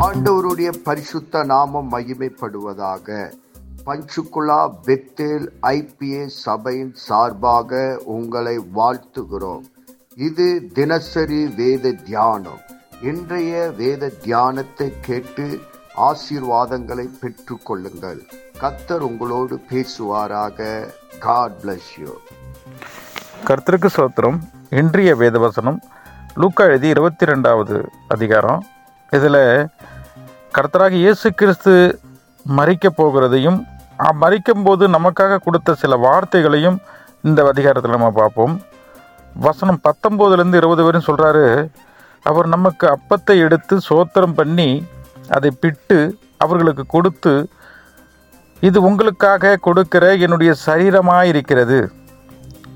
ஆண்டவருடைய பரிசுத்த நாமம் மகிமைப்படுவதாக. பஞ்சுகுலா பெத்தேல் ஐபிஏ சபையின் சார்பாக உங்களை வாழ்த்துகிறோம். இது தினசரி வேத தியானம். இன்றைய வேத தியானத்தை கேட்டு ஆசீர்வாதங்களை பெற்று கொள்ளுங்கள். கத்தர் உங்களோடு பேசுவாராக. காட் பிளஸ் யூ கர்த்தருக்கு சோத்திரம். இன்றைய வேதவசனம் லூக்கா எழுதி இருபத்தி ரெண்டாவது அதிகாரம். இதில் கர்த்தராக இயேசு கிறிஸ்து மறிக்க போகிறதையும் மறிக்கும் போது நமக்காக கொடுத்த சில வார்த்தைகளையும் இந்த அதிகாரத்தில் நம்ம பார்ப்போம். வசனம் பத்தொம்போதுலேருந்து இருபது வரையும் சொல்கிறாரு அவர் நமக்கு அப்பத்தை எடுத்து சோத்திரம் பண்ணி அதை பிட்டு அவர்களுக்கு கொடுத்து இது உங்களுக்காக கொடுக்கிற என்னுடைய சரீரமாக இருக்கிறது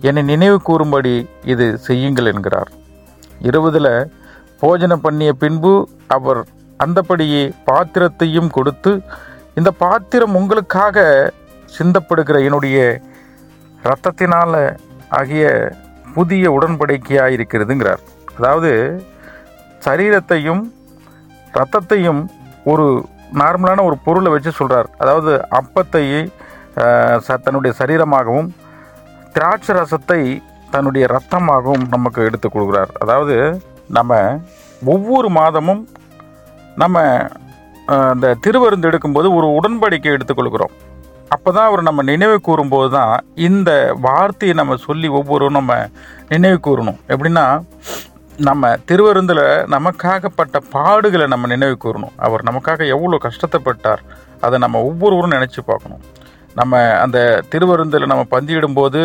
என்னை நினைவு கூறும்படி இது செய்யுங்கள் என்கிறார். இருபதில் போஜனம் பண்ணிய பின்பு அவர் அந்தபடியே பாத்திரத்தையும் கொடுத்து இந்த பாத்திரம் உங்களுக்காக சிந்தப்படுகிற என்னுடைய இரத்தத்தினால் ஆகிய புதிய உடன்படிக்கையாக இருக்கிறதுங்கிறார் அதாவது சரீரத்தையும் ரத்தத்தையும் ஒரு நார்மலான ஒரு பொருளை வச்சு சொல்கிறார் அதாவது அப்பத்தை ச- தன்னுடைய சரீரமாகவும் திராட்சை ரசத்தை தன்னுடைய ரத்தமாகவும் நமக்கு எடுத்து கொடுக்குறார். அதாவது நம்ம ஒவ்வொரு மாதமும் நம்ம அந்த திருவருந்து எடுக்கும்போது ஒரு உடன்படிக்கை எடுத்துக்கொள்கிறோம் அப்போ தான் அவர் நம்ம நினைவு கூறும்போது தான் இந்த வார்த்தையை நம்ம சொல்லி ஒவ்வொருவரும் நம்ம நினைவு கூறணும். எப்படின்னா நம்ம திருவருந்தில் நமக்காகப்பட்ட பாடுகளை நம்ம நினைவு கூறணும். அவர் நமக்காக எவ்வளோ கஷ்டத்தைப்பட்டார் அதை நம்ம ஒவ்வொருவரும் நினச்சி பார்க்கணும். நம்ம அந்த திருவருந்தில் நம்ம பந்தியிடும்போது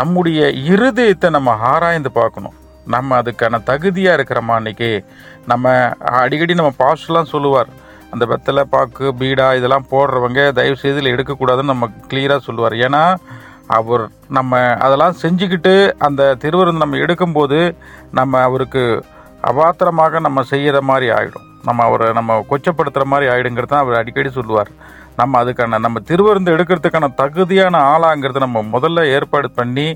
நம்முடைய இருதயத்தை நம்ம ஆராய்ந்து பார்க்கணும். நம்ம அதுக்கான தகுதியாக இருக்கிறோமா இன்றைக்கி நம்ம அடிக்கடி நம்ம பாஸ்டெலாம் சொல்லுவார். அந்த வெத்தலை பாக்கு பீடா இதெல்லாம் போடுறவங்க தயவு செய்து இதில் எடுக்கக்கூடாதுன்னு நம்ம கிளியராக சொல்லுவார். ஏன்னா அவர் நம்ம அதெல்லாம் செஞ்சுக்கிட்டு அந்த திருவிருந்து நம்ம எடுக்கும்போது நம்ம அவருக்கு அபாத்திரமாக நம்ம செய்கிற மாதிரி ஆகிடும் நம்ம அவரை நம்ம கொச்சப்படுத்துகிற மாதிரி ஆகிடுங்கிறது தான் அவர் அடிக்கடி சொல்லுவார். நம்ம அதுக்கான நம்ம திருவிருந்து எடுக்கிறதுக்கான தகுதியான ஆளாங்கிறத நம்ம முதல்ல ஏற்பாடு பண்ணி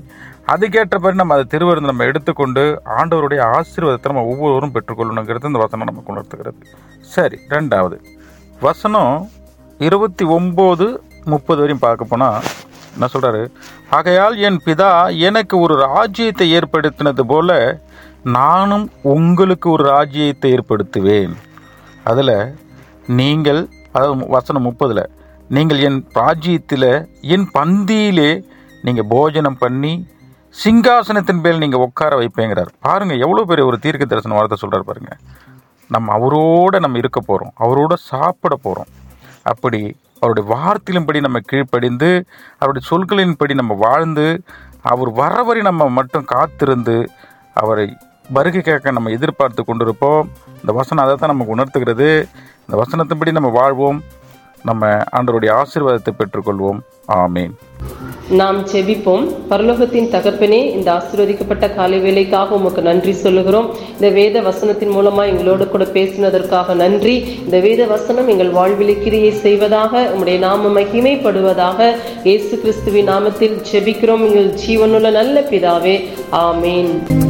அதுக்கேற்றபடி நம்ம அதை திருவிருந்து நம்ம எடுத்துக்கொண்டு ஆண்டவருடைய ஆசீர்வாதத்தை நம்ம ஒவ்வொருவரும் பெற்றுக்கொள்ளணுங்கிறது இந்த வசனம் நமக்கு உணர்த்துகிறது. சரி ரெண்டாவது. வசனம் இருபத்தி ஒம்பது முப்பது வரையும் பார்க்க போனால் என்ன சொல்கிறாரு ஆகையால் என் பிதா எனக்கு ஒரு ராஜ்யத்தை ஏற்படுத்தினது போல நானும் உங்களுக்கு ஒரு ராஜ்யத்தை ஏற்படுத்துவேன். அதில் நீங்கள் அதாவது வசனம் முப்பதில் நீங்கள் என் ராஜ்யத்தில் என் பந்தியிலே நீங்கள் போஜனம் பண்ணி சிங்காசனத்தின் மேல் நீங்கள் உட்கார வைப்பேங்கிறார். பாருங்கள் எவ்வளோ பெரிய ஒரு தீர்க்க தரிசன வார்த்தை சொல்கிறார் பாருங்கள் நம்ம அவரோட நம்ம இருக்க போகிறோம் அவரோட சாப்பிட போகிறோம் அப்படி அவருடைய வார்த்தையின்படி நம்ம கீழ்ப்படிந்து அவருடைய சொற்களின்படி நம்ம வாழ்ந்து அவர் வர வரை நம்ம மட்டும் காத்திருந்து அவரை வருகைக்காக நம்ம எதிர்பார்த்து கொண்டிருப்போம். இந்த வசனம் அதை தான் நமக்கு உணர்த்துகிறது. இந்த வசனத்தின்படி நம்ம வாழ்வோம். நம்ம ஆண்டவருடைய ஆசீர்வாதத்தை பெற்றுக்கொள்வோம். ஆமீன். நாம் செபிப்போம். பரலோகத்தின் தகப்பனே இந்த ஆசீர்வதிக்கப்பட்ட காலை வேலைக்காக உமக்கு நன்றி சொல்லுகிறோம். இந்த வேத வசனத்தின் மூலமா எங்களோடு கூட பேசினதற்காக நன்றி. இந்த வேத வசனம் எங்கள் வாழ்விலை கிரியை செய்வதாக உம்முடைய நாம மகிமைப்படுவதாக இயேசு கிறிஸ்துவின் நாமத்தில் செபிக்கிறோம். எங்கள் ஜீவனுள்ள நல்ல பிதாவே. ஆமேன்.